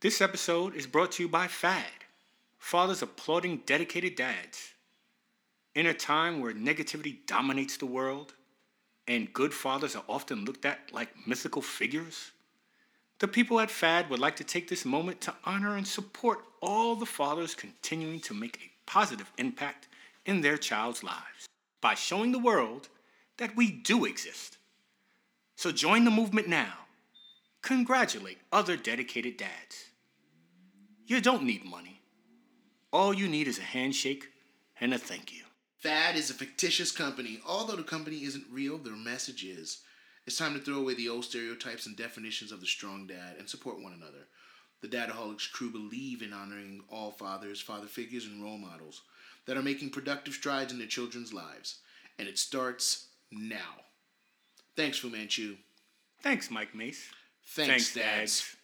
This episode is brought to you by FAD, fathers applauding dedicated dads. In a time where negativity dominates the world and good fathers are often looked at like mythical figures, the people at FAD would like to take this moment to honor and support all the fathers continuing to make a positive impact in their child's lives by showing the world that we do exist. So join the movement now. Congratulate other dedicated dads. You don't need money. All you need is a handshake and a thank you. Fad is a fictitious company. Although the company isn't real, their message is. It's time to throw away the old stereotypes and definitions of the strong dad and support one another. The Dadaholics crew believe in honoring all fathers, father figures, and role models that are making productive strides in their children's lives. And it starts now. Thanks, Fu Manchu. Thanks, Mike Mace. Thanks, dads.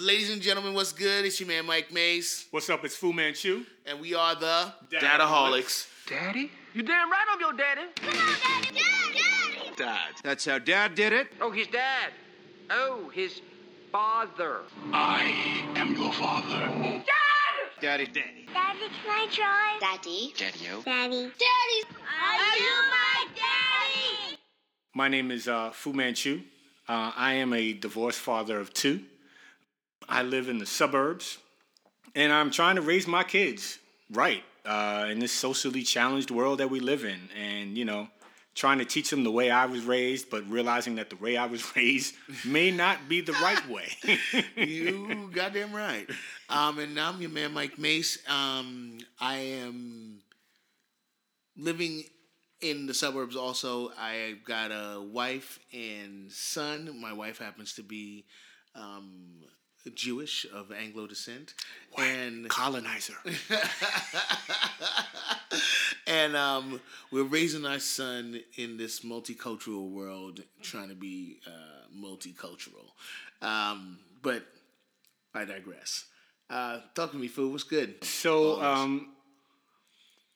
Ladies and gentlemen, what's good? It's your man Mike Mace, What's up? It's Fu Manchu. and we are the Dadaholics. Daddy? You damn right I'm your daddy. Come on, daddy. Dad. Dad. That's how Dad did it. Oh, his dad. Oh, his father. I am your father. Daddy. Daddy. Daddy, can I try? Daddy. Daddy-o. Daddy. Daddy. Are you my daddy? My name is uh, Fu Manchu. Uh, I am a divorced father of two. I live in the suburbs, and I'm trying to raise my kids right uh, in this socially challenged world that we live in. And, you know, trying to teach them the way I was raised, but realizing that the way I was raised may not be the right way. you goddamn right. Um, and I'm your man Mike Mace. Um, I am living in the suburbs. Also, I've got a wife and son. My wife happens to be um, Jewish of Anglo descent, and Colonizer. and um, we're raising our son in this multicultural world, trying to be uh, multicultural. Um, but I digress. Uh, talk to me, fool. What's good? So, Always. um,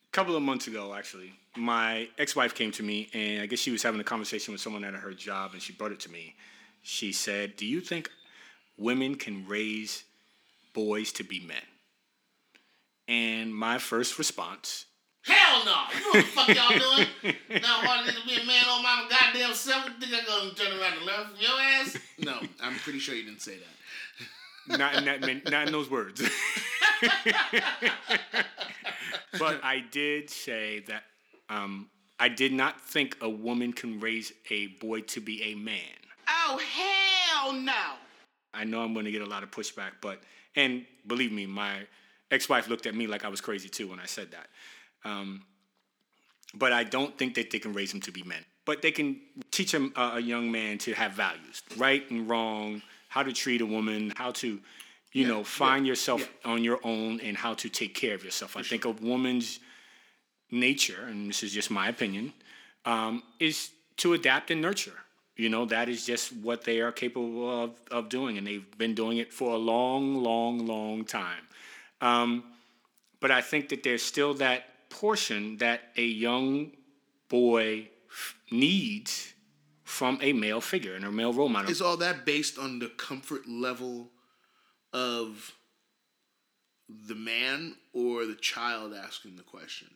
a couple of months ago, actually, my ex-wife came to me, and I guess she was having a conversation with someone at her job, and she brought it to me. She said, "Do you think women can raise boys to be men?" And my first response, Hell no! You know what the fuck y'all doing? now hard to be a man on my goddamn self. Think I'm gonna turn around and learn from your ass? No, I'm pretty sure you didn't say that. not in that, min- not in those words, but I did say that um, I did not think a woman can raise a boy to be a man. Oh hell no! I know I'm going to get a lot of pushback, but and believe me, my ex-wife looked at me like I was crazy too when I said that. Um, but I don't think that they can raise them to be men. But they can teach uh, a young man to have values, right and wrong, how to treat a woman, how to, you know, find yourself on your own, and how to take care of yourself. I think a woman's nature, and this is just my opinion, um, is to adapt and nurture. You know, that is just what they are capable of, of doing, and they've been doing it for a long, long, long time. Um, but I think that there's still that portion that a young boy f- needs from a male figure and a male role model. Is all that based on the comfort level of the man or the child asking the question?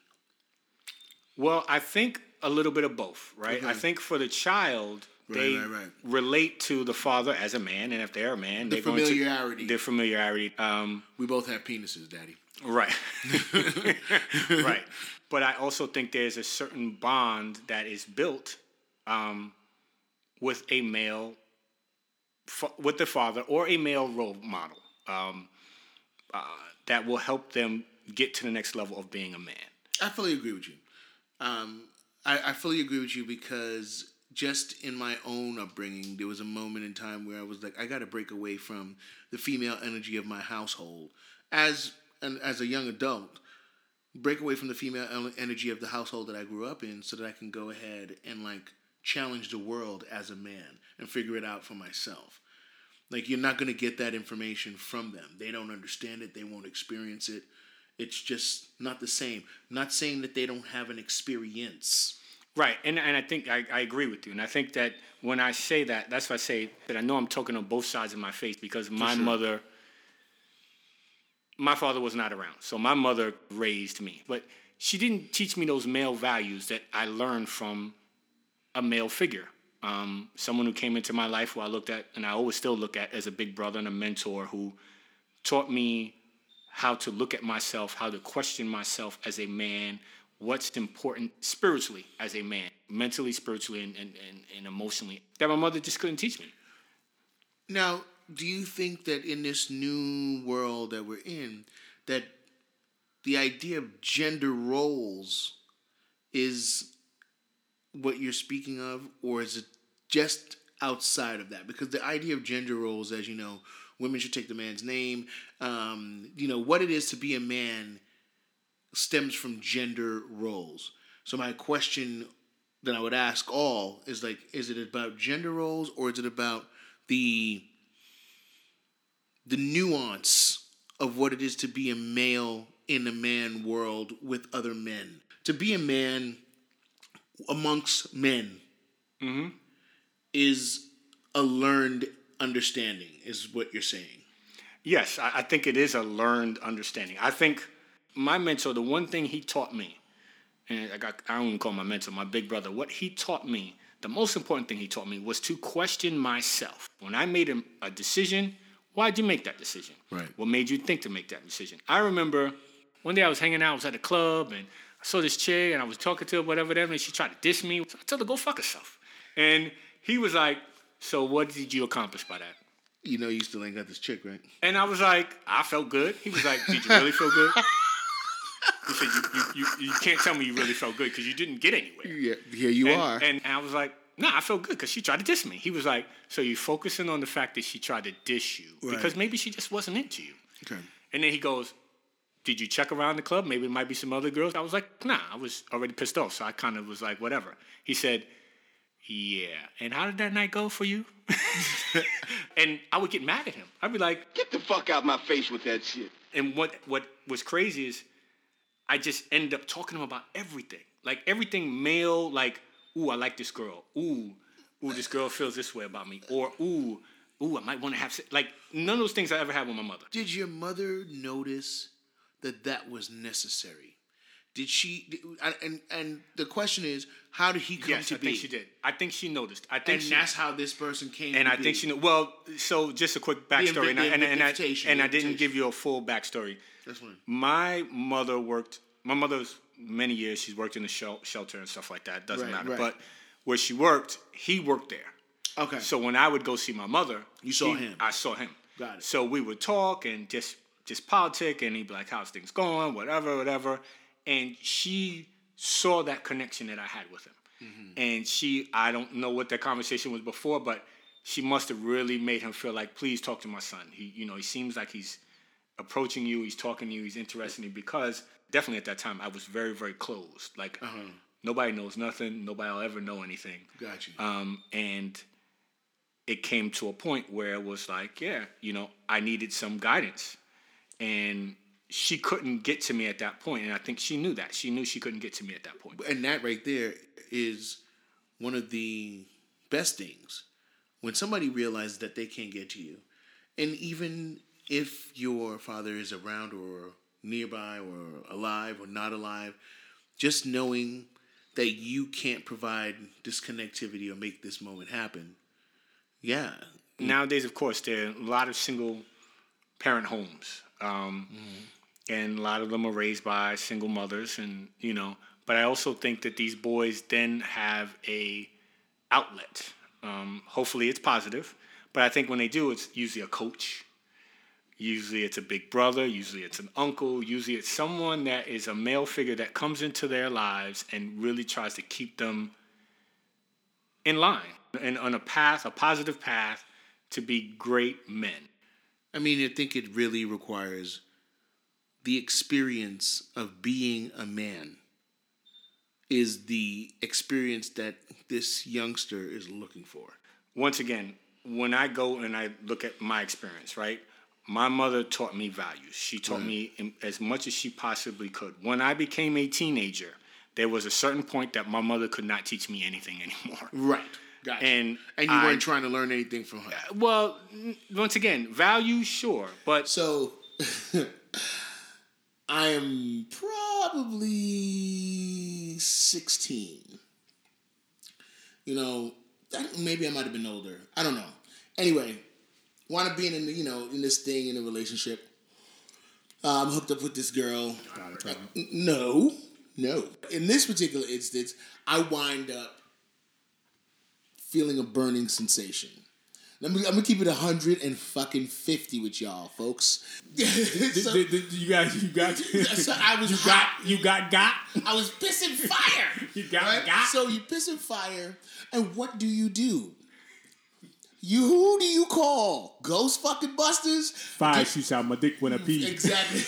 Well, I think a little bit of both, right? I think for the child, they right, right. relate to the father as a man, and if they're a man, The they're going to familiarity. their familiarity. Um, We both have penises, Daddy. Right. right. But I also think there's a certain bond that is built um, with a male, fa- with the father or a male role model um, uh, that will help them get to the next level of being a man. I fully agree with you. Um, I, I fully agree with you because just in my own upbringing, there was a moment in time where I was like, I got to break away from the female energy of my household as an, as a young adult. Break away from the female energy of the household that I grew up in, so that I can go ahead and like challenge the world as a man and figure it out for myself. Like you're not going to get that information from them. They don't understand it. They won't experience it. It's just not the same. Not saying that they don't have an experience. Right, and and I think I, I agree with you, and I think that when I say that, that's why I say that I know I'm talking on both sides of my face because my mother, my father was not around, so my mother raised me, but she didn't teach me those male values that I learned from a male figure, um, someone who came into my life who I looked at, and I always still look at as a big brother and a mentor who taught me how to look at myself, how to question myself as a man, what's important spiritually as a man, mentally, spiritually, and, and, and, and emotionally, that my mother just couldn't teach me. Now, do you think that in this new world that we're in, that the idea of gender roles is what you're speaking of, or is it just outside of that? Because the idea of gender roles, as you know, women should take the man's name. Um, you know what it is to be a man stems from gender roles. So my question that I would ask all is like, is it about gender roles or is it about the the nuance of what it is to be a male in a man world with other men? To be a man amongst men mm-hmm. is a learned understanding, is what you're saying. Yes, I, I think it is a learned understanding. I think my mentor, the one thing he taught me, and I, got, I don't even call my mentor, my big brother, what he taught me, the most important thing he taught me was to question myself. When I made a, a decision, why'd you make that decision? Right. What made you think to make that decision? I remember one day I was hanging out, I was at a club, and I saw this chick, and I was talking to her, whatever, whatever, and she tried to diss me. So I told her, go fuck herself. And he was like, so what did you accomplish by that? You know, you still ain't got this chick, right? And I was like, I felt good. He was like, Did you really feel good? He said, You, you, you, you can't tell me you really felt good because you didn't get anywhere. Yeah, here you and, are. And, I was like, Nah, I felt good because she tried to diss me. He was like, So you're focusing on the fact that she tried to diss you because maybe she just wasn't into you. okay. And then he goes, Did you check around the club? Maybe it might be some other girls. I was like, Nah, I was already pissed off. So I kind of was like, Whatever. He said, Yeah. And how did that night go for you? and I would get mad at him. I'd be like, Get the fuck out my face with that shit. and what what was crazy is I just ended up talking to him about everything. Like everything male, like, ooh, I like this girl. Ooh, ooh, this girl feels this way about me. Or ooh, ooh, I might want to have se-" like none of those things I ever had with my mother. Did your mother notice that that was necessary? Did she? And and the question is, how did he come Yes, to I be? I think she did. I think she noticed. I think And she, that's how this person came. and I be. think she knew. Well, so just a quick backstory, and, I, and, and, I, and I didn't give you a full backstory. That's fine. My mother worked. My mother's many years. She's worked in the shel- shelter and stuff like that. Doesn't Right, matter. right. But where she worked, he worked there. Okay. So when I would go see my mother, You saw he- him. I saw him. Got it. So we would talk and just just politic, and he'd be like, "How's things going? Whatever, whatever." And she saw that connection that I had with him, Mm-hmm. and she I don't know what that conversation was before, but she must have really made him feel like, "Please talk to my son." He, you know, he seems like he's approaching you, he's talking to you, he's interested in you because definitely at that time I was very, very closed. Like Uh-huh. nobody knows nothing, nobody will ever know anything. Got you. Um, and it came to a point where it was like, yeah, you know, I needed some guidance. And she couldn't get to me at that point, And I think she knew that. She knew she couldn't get to me at that point. and that right there is one of the best things when somebody realizes that they can't get to you and even if your father is around or nearby or alive or not alive just knowing that you can't provide this connectivity or make this moment happen yeah Nowadays, of course, there are a lot of single parent homes. Um, And a lot of them are raised by single mothers. And, you know, but I also think that these boys then have a outlet. Um, hopefully it's positive. But I think when they do, it's usually a coach. Usually it's a big brother. Usually it's an uncle. Usually it's someone that is a male figure that comes into their lives and really tries to keep them in line and on a path, a positive path to be great men. i mean i think it really requires the experience of being a man is the experience that this youngster is looking for Once again, when I go and I look at my experience, right? My mother taught me values. She taught me as much as she possibly could. When I became a teenager, there was a certain point that my mother could not teach me anything anymore. Right. Gotcha. And and you I- weren't trying to learn anything from her. Well, once again, values, sure, but So I am probably 16. You know, maybe I might have been older. I don't know. Anyway, want to be in the, you know in this thing in a relationship. Uh, I'm hooked up with this girl. N- No, no. In this particular instance, I wind up feeling a burning sensation. Let me, I'm gonna keep it hundred and fucking fifty with y'all, folks. So- you got you got so I was you hot. got you got got I was pissing fire. you got got. So you pissing fire, and what do you do? You who do you call? Ghost fucking busters? Fire shoots out my dick when I pee. Exactly.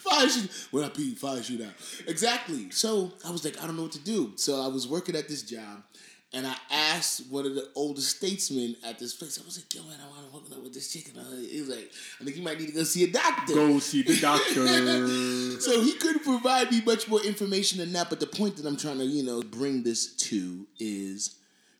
fire shoot. When I pee, fire shoot out. Exactly. So I was like, I don't know what to do. So I was working at this job, and I asked one of the older statesmen at this place. I was like, Yo, man, I want to hook up with this chicken. He was like, I think you might need to go see a doctor. Go see the doctor. So he couldn't provide me much more information than that. But the point that I'm trying to, you know, bring this to is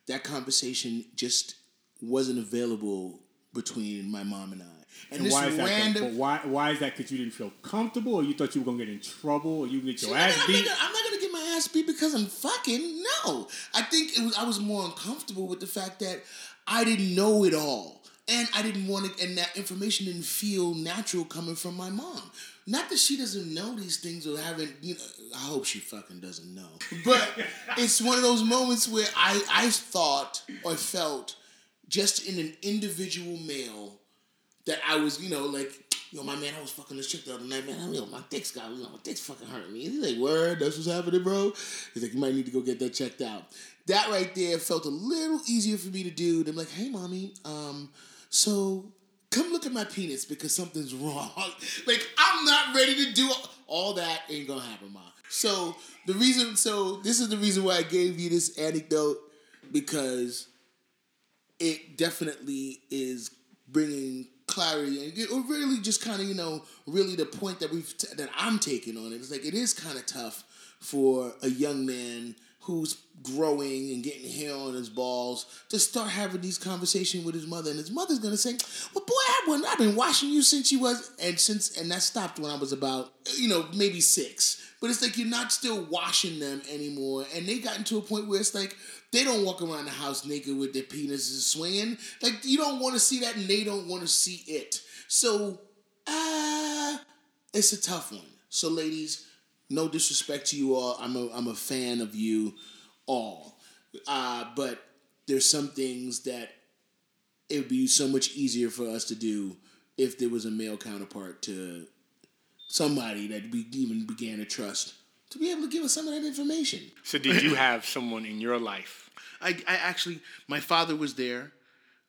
that conversation just wasn't available between my mom and I. And, And this why is that? random. But why why is that? Because you didn't feel comfortable, or you thought you were gonna get in trouble, or you get your I'm ass beat? gonna, I'm not gonna get my ass beat because I'm fucking no. I think it was I was more uncomfortable with the fact that I didn't know it all, and I didn't want it, and that information didn't feel natural coming from my mom. Not that she doesn't know these things or haven't, you know. I hope she fucking doesn't know, but it's one of those moments where I I thought or felt just in an individual male that I was, you know, like, yo, my man, I was fucking this chick the other night, man. I, yo, my dick's got, you know, my dick's fucking hurting me. He's like, word, that's what's happening, bro. He's like, you might need to go get that checked out. That right there felt a little easier for me to do. I'm like, hey, mommy, um, so come look at my penis because something's wrong. like, I'm not ready to do all that. Ain't gonna happen, ma. So the reason, so this is the reason why I gave you this anecdote because it definitely is bringing clarity and or really just kind of you know really the point that we've t- that I'm taking on it. Is like it is kind of tough for a young man who's growing and getting hair on his balls to start having these conversations with his mother and his mother's gonna say well boy I've been watching you since you was and since and that stopped when I was about you know maybe six. But it's like you're not still washing them anymore and they gotten to a point where it's like they don't walk around the house naked with their penises swinging. Like you don't want to see that, and they don't want to see it. So, uh, it's a tough one. So, ladies, no disrespect to you all. I'm a I'm a fan of you all, uh, but there's some things that it would be so much easier for us to do if there was a male counterpart to somebody that we even began to trust to be able to give us some of that information. so did you have someone in your life? I, I actually, my father was there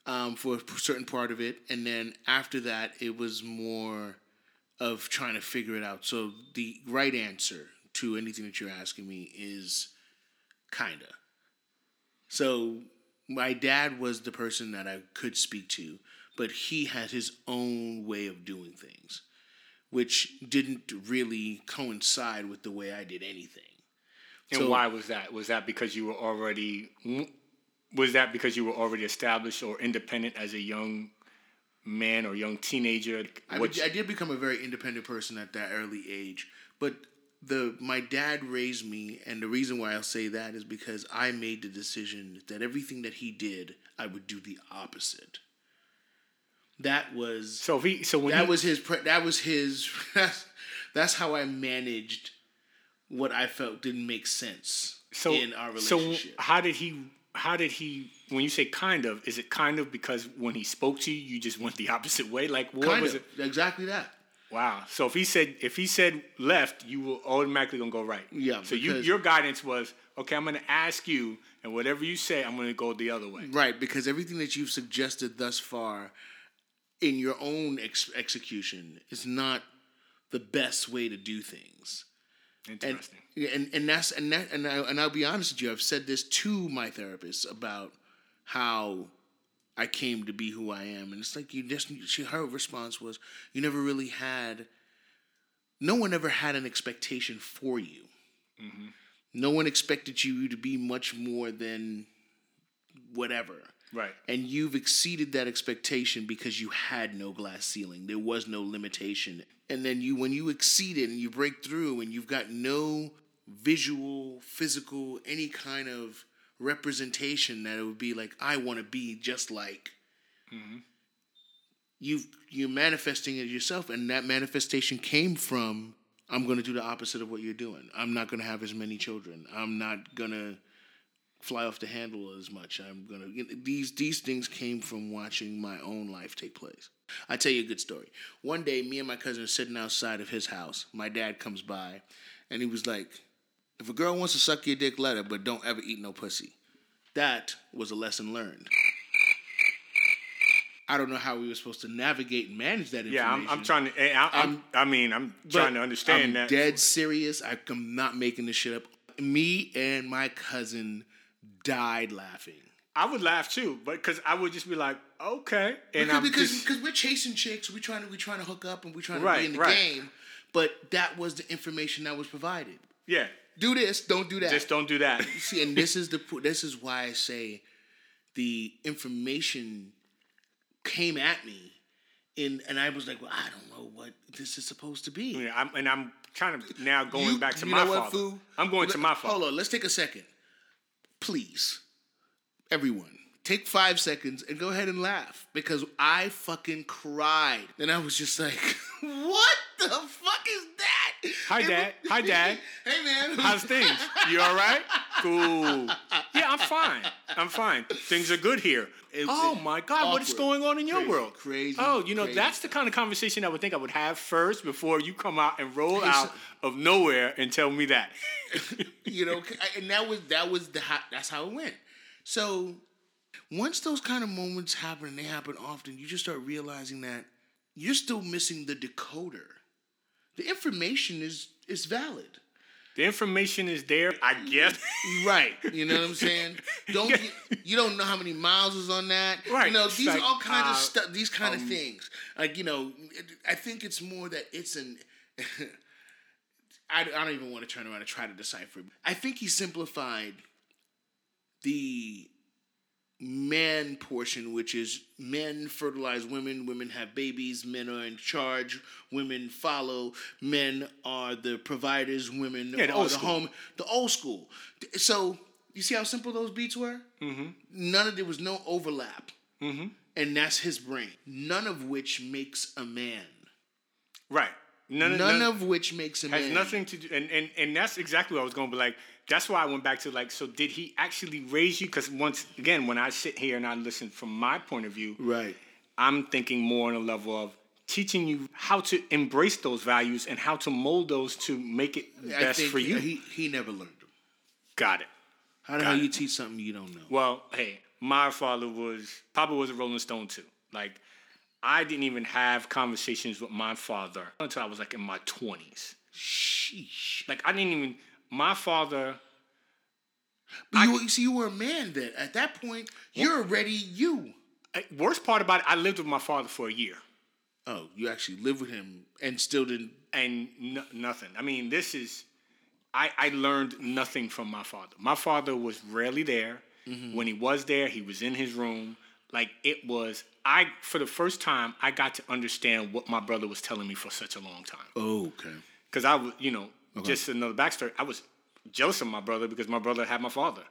um, for a certain part of it, and then after that, it was more of trying to figure it out. So the right answer to anything that you're asking me is kinda. So my dad was the person that I could speak to, but he had his own way of doing things, which didn't really coincide with the way I did anything. And So- why was that? Was that because you were already was that because you were already established or independent as a young man or young teenager? I, I did become a very independent person at that early age, but the my dad raised me, and the reason why I'll say that is because I made the decision that everything that he did, I would do the opposite. That was so if he so when that he, was his that was his that's, that's how I managed what I felt didn't make sense so in our relationship. so how did he how did he when you say kind of is it kind of because when he spoke to you you just went the opposite way? Like what kind was of. it? Exactly that. wow. So if he said if he said left you were automatically gonna go right. Yeah, so you your guidance was okay i'm gonna ask you and whatever you say i'm gonna go the other way. Right, because everything that you've suggested thus far in your own ex- execution is not the best way to do things. And, interesting and and that's and that and I, and I'll be honest with you. I've said this to my therapist about how I came to be who I am, and it's like you just she her response was you never really had no one ever had an expectation for you. Mm-hmm. No one expected you to be much more than whatever. Right. And you've exceeded that expectation because you had no glass ceiling. There was no limitation. And then you when you exceed it and you break through and you've got no visual, physical, any kind of representation that it would be like, I want to be just like mm-hmm. you've you're manifesting it yourself and that manifestation came from i'm going to do the opposite of what you're doing i'm not going to have as many children i'm not going to fly off the handle as much i'm to these these things came from watching my own life take place i tell you a good story one day me and my cousin are sitting outside of his house my dad comes by and he was like if a girl wants to suck your dick let her but don't ever eat no pussy that was a lesson learned I don't know how we were supposed to navigate and manage that information. Yeah, I'm, I'm trying to. eh, I, I'm, I mean, I'm trying to understand I'm that. dead serious. I'm not making this shit up. Me and my cousin died laughing. I would laugh too, but because I would just be like, okay, and because I'm because, just, because we're chasing chicks, we're trying to we're trying to hook up and we're trying to Right, be in the right. game. But that was the information that was provided. yeah, Do this, don't do that. just don't do that. See, and this is the this is why I say the information came at me, and and I was like, well, I don't know what this is supposed to be. Yeah, I'm, and I'm kind of now going You- back to my what, father. I'm going to my father. Hold on, let's take a second, please, everyone. Take five seconds and go ahead and laugh because I fucking cried and I was just like, "What the fuck is that?" Hi, Dad. Hi, Dad. hey, man. How's things? You all right? Cool. Yeah, I'm fine. I'm fine. Things are good here. It- oh it- my God, what is going on in your Crazy, world? crazy, Oh, you know, crazy. that's the kind of conversation I would think I would have first before you come out and roll out of nowhere and tell me that. you know, and that was that was the how, that's how it went. So once those kind of moments happen, and they happen often, you just start realizing that you're still missing the decoder. The information is is valid. The information is there, I guess. Right. You know what I'm saying? Don't get, you don't know how many miles is on that. Right. You know, these like, are all kinds uh, of stuff these kind um, of things. Like, you know, it, I think it's more that it's an I, I don't even want to turn around and try to decipher. I think he simplified the man portion, which is men fertilize women, women have babies, men are in charge, women follow, men are the providers, women Yeah, the are the school. home, the old school. So you see how simple those beats were? Mm-hmm. None of there was no overlap, mm-hmm. and that's his brain. None of which makes a man. right. None, None, of which makes a has man. Has nothing to do and, and and that's exactly what I was going to be like that's why I went back to like so did he actually raise you because once again when I sit here and I listen from my point of view Right. I'm thinking more on a level of teaching you how to embrace those values and how to mold those to make it I best for you He he never learned them. got it How the Got hell it. you teach something you don't know? well hey my father was Papa was a Rolling Stone too like I didn't even have conversations with my father until I was like in my 20s Sheesh. like I didn't even my father But you, you see, you were a man then. At that point, you're already you. Worst part about it I lived with my father for a year Oh, you actually lived with him and still didn't. and no, nothing. I mean, this is. I, I learned nothing from my father. My father was rarely there. Mm-hmm. When he was there, he was in his room. Like it was. I for the first time, I got to understand what my brother was telling me for such a long time. Oh, okay. Because I was, you know, just another backstory. I was jealous of my brother because my brother had my father,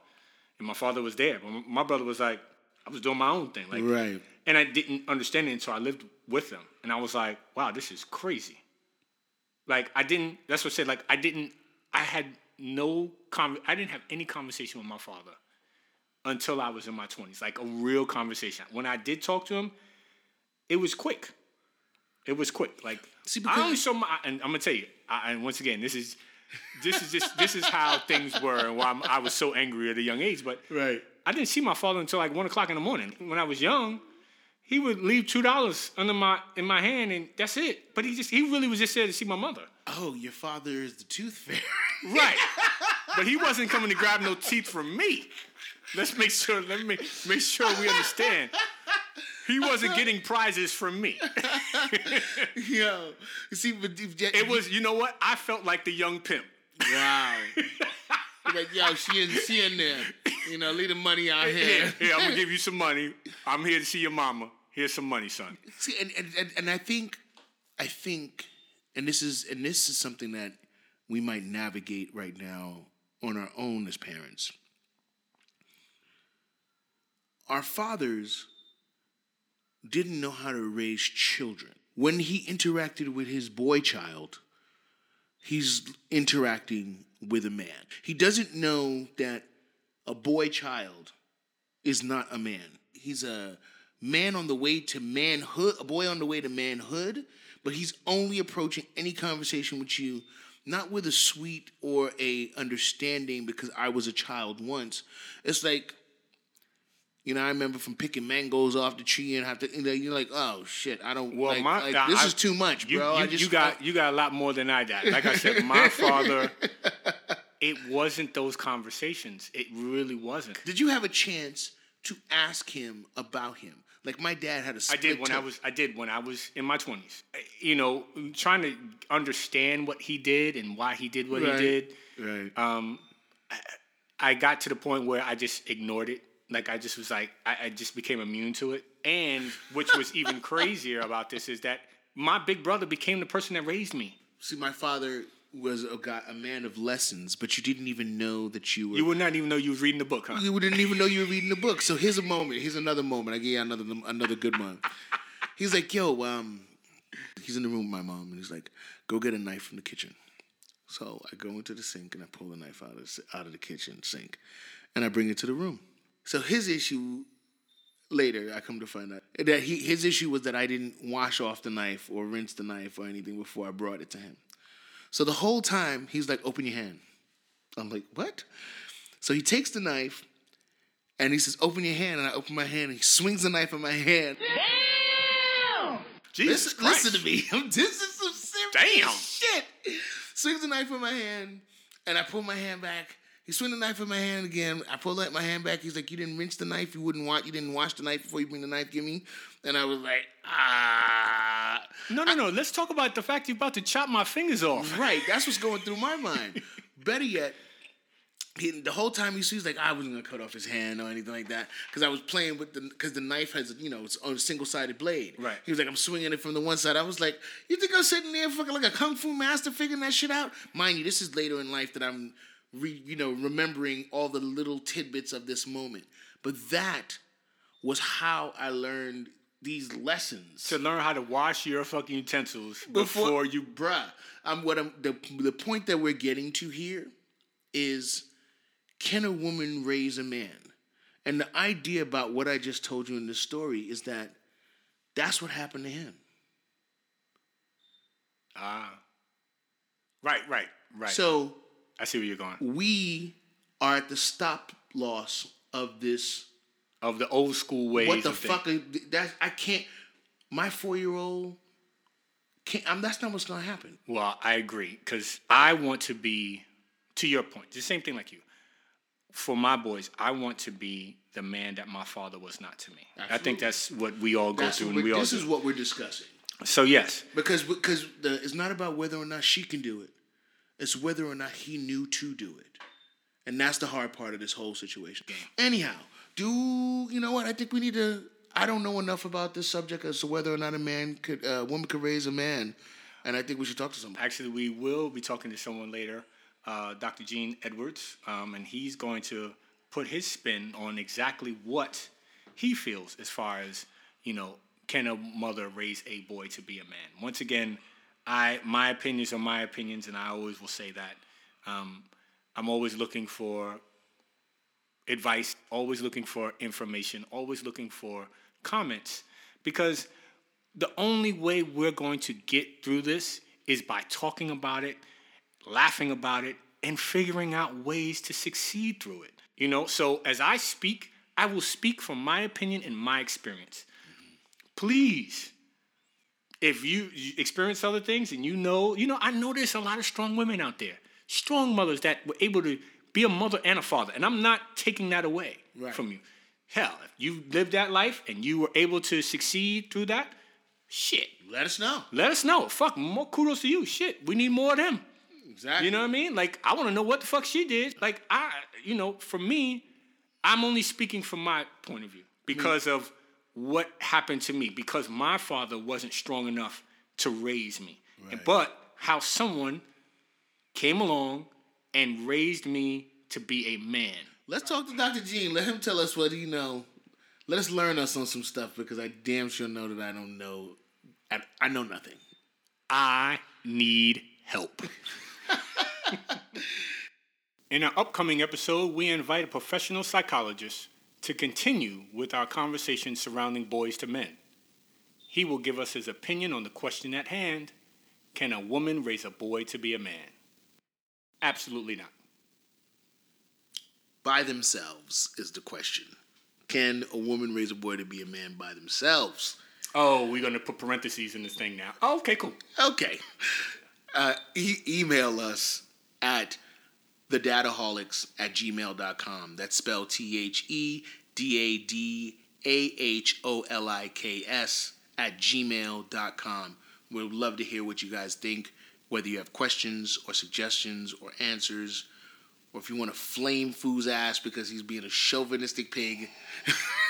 and my father was there. But my brother was like, I was doing my own thing, like, Right. and I didn't understand it until I lived with them, and I was like, wow, this is crazy. Like I didn't. That's what I said. Like I didn't. I had no. Con- I didn't have any conversation with my father until I was in my twenties. Like a real conversation. When I did talk to him, it was quick. It was quick. Like See, I only saw my. And I'm gonna tell you. I, and once again, this is. This is just this is how things were and why I was so angry at a young age. But Right. I didn't see my father until like one o'clock in the morning. When I was young, he would leave two dollars under my in my hand, and that's it. But he just he really was just there to see my mother. Oh, your father is the tooth fairy. Right. but he wasn't coming to grab no teeth from me. Let's make sure. Let me make sure we understand. He wasn't getting prizes from me. Yo, see, but It was, you know what? I felt like the young pimp. wow. like, yo, she in, she in there. You know, leave the money out Here, here. here, I'm gonna give you some money. I'm here to see your mama. Here's some money, son. See, and, and, and, and I think, I think, and this is and this is something that we might navigate right now on our own as parents. Our fathers didn't know how to raise children. When he interacted with his boy child, he's interacting with a man. He doesn't know that a boy child is not a man. He's a man on the way to manhood, a boy on the way to manhood, but he's only approaching any conversation with you not with a sweet or a understanding because I was a child once. It's like you know, I remember from picking mangoes off the tree and have to, you know, you're like, oh shit, I don't. Well, like, my like, this I- is too much, you, bro. You, I just you got you got a lot more than I got. Like I said, my father. It wasn't those conversations. It really wasn't. Did you have a chance to ask him about him? Like my dad had a. I did when I was I did when I was in my twenties. You know, trying to understand what he did and why he did what Right. he did. Right. Um, I, I got to the point where I just ignored it. Like I just was like I, I just became immune to it. And which was even crazier about this is that my big brother became the person that raised me. See, my father was a guy, a man of lessons, but you didn't even know that you were. You would not even know you was reading the book, huh? You didn't even know you were reading the book. So here's a moment. Here's another moment. I give you another another good one. He's like, yo, um, he's in the room with my mom, and he's like, go get a knife from the kitchen. So I go into the sink and I pull the knife out of out of the kitchen sink, and I bring it to the room. So his issue later, I come to find out that he his issue was that I didn't wash off the knife or rinse the knife or anything before I brought it to him. So the whole time he's like, "Open your hand." I'm like, "What?" So he takes the knife and he says, "Open your hand." And I open my hand. and He swings the knife in my hand. Damn! Jesus listen, Christ. listen to me. this is some serious Damn. shit. Swings the knife in my hand, and I pull my hand back. He swings the knife in my hand again. I pull that my hand back. He's like, "You didn't rinse the knife. You wouldn't want. You didn't wash the knife before you bring the knife. Give me." And I was like, "Ah." No, no, no. Let's talk about the fact you're about to chop my fingers off. Right. That's what's going through my mind. Better yet, he, the whole time he sees like I wasn't gonna cut off his hand or anything like that because I was playing with the because the knife has you know it's on a single sided blade. Right. He was like I'm swinging it from the one side. I was like, you think I'm sitting there fucking like a kung fu master figuring that shit out? Mind you, this is later in life that I'm re, you know remembering all the little tidbits of this moment. But that was how I learned these lessons To learn how to wash your fucking utensils before, you. bruh. I'm what I'm the the point that we're getting to here is can a woman raise a man? And the idea about what I just told you in this story is that that's what happened to him. Ah. Right, right, right. So I see where you're going. we are at the stop loss of this. Of the old school ways. what the fuck? Is, that I can't. My four year old can't. I'm, that's not what's gonna happen. Well, I agree because I want to be, to your point, the same thing like you. For my boys, I want to be the man that my father was not to me. I think that's what we all go That's through, and we all this do. is what we're discussing. so yes, Because because the, it's not about whether or not she can do it. It's whether or not he knew to do it. And that's the hard part of this whole situation. Anyhow, do you know what? I think we need to I don't know enough about this subject as to whether or not a man could a woman could raise a man. And I think we should talk to someone. actually, we will be talking to someone later, uh, Dr. Gene Edwards, um, and he's going to put his spin on exactly what he feels as far as you know, can a mother raise a boy to be a man? Once again, I my opinions are my opinions, and I always will say that. Um, I'm always looking for advice, always looking for information, always looking for comments, because the only way we're going to get through this is by talking about it, laughing about it, and figuring out ways to succeed through it. You know, so as I speak, I will speak from my opinion and my experience. Please, if you, experience other things and you know, you know, I know there's a lot of strong women out there, strong mothers that were able to be a mother and a father, and I'm not taking that away Right. from you. hell, if you lived that life and you were able to succeed through that, shit, Let us know. let us know. Fuck, more kudos to you. Shit, we need more of them. Exactly. You know what I mean? Like, I want to know what the fuck she did. Like, I, you know, for me, I'm only speaking from my point of view because mm-hmm. of what happened to me. Because my father wasn't strong enough to raise me, but how someone came along and raised me to be a man. Let's talk to Dr. Gene. Let him tell us what he know. Let us learn us on some stuff because I damn sure know that I don't know. I, I know nothing. I need help. In our upcoming episode, we invite a professional psychologist to continue with our conversation surrounding boys to men. He will give us his opinion on the question at hand Can a woman raise a boy to be a man? Absolutely not. By themselves is the question. Can a woman raise a boy to be a man by themselves? Oh, we're going to put parentheses in this thing now. Oh, okay, cool. Okay. Uh, e- email us at thedadaholics at gmail.com. That's spelled T H E D A D A H O L I K S at gmail.com. We would love to hear what you guys think, whether you have questions or suggestions or answers, or if you want to flame Fu's ass because he's being a chauvinistic pig.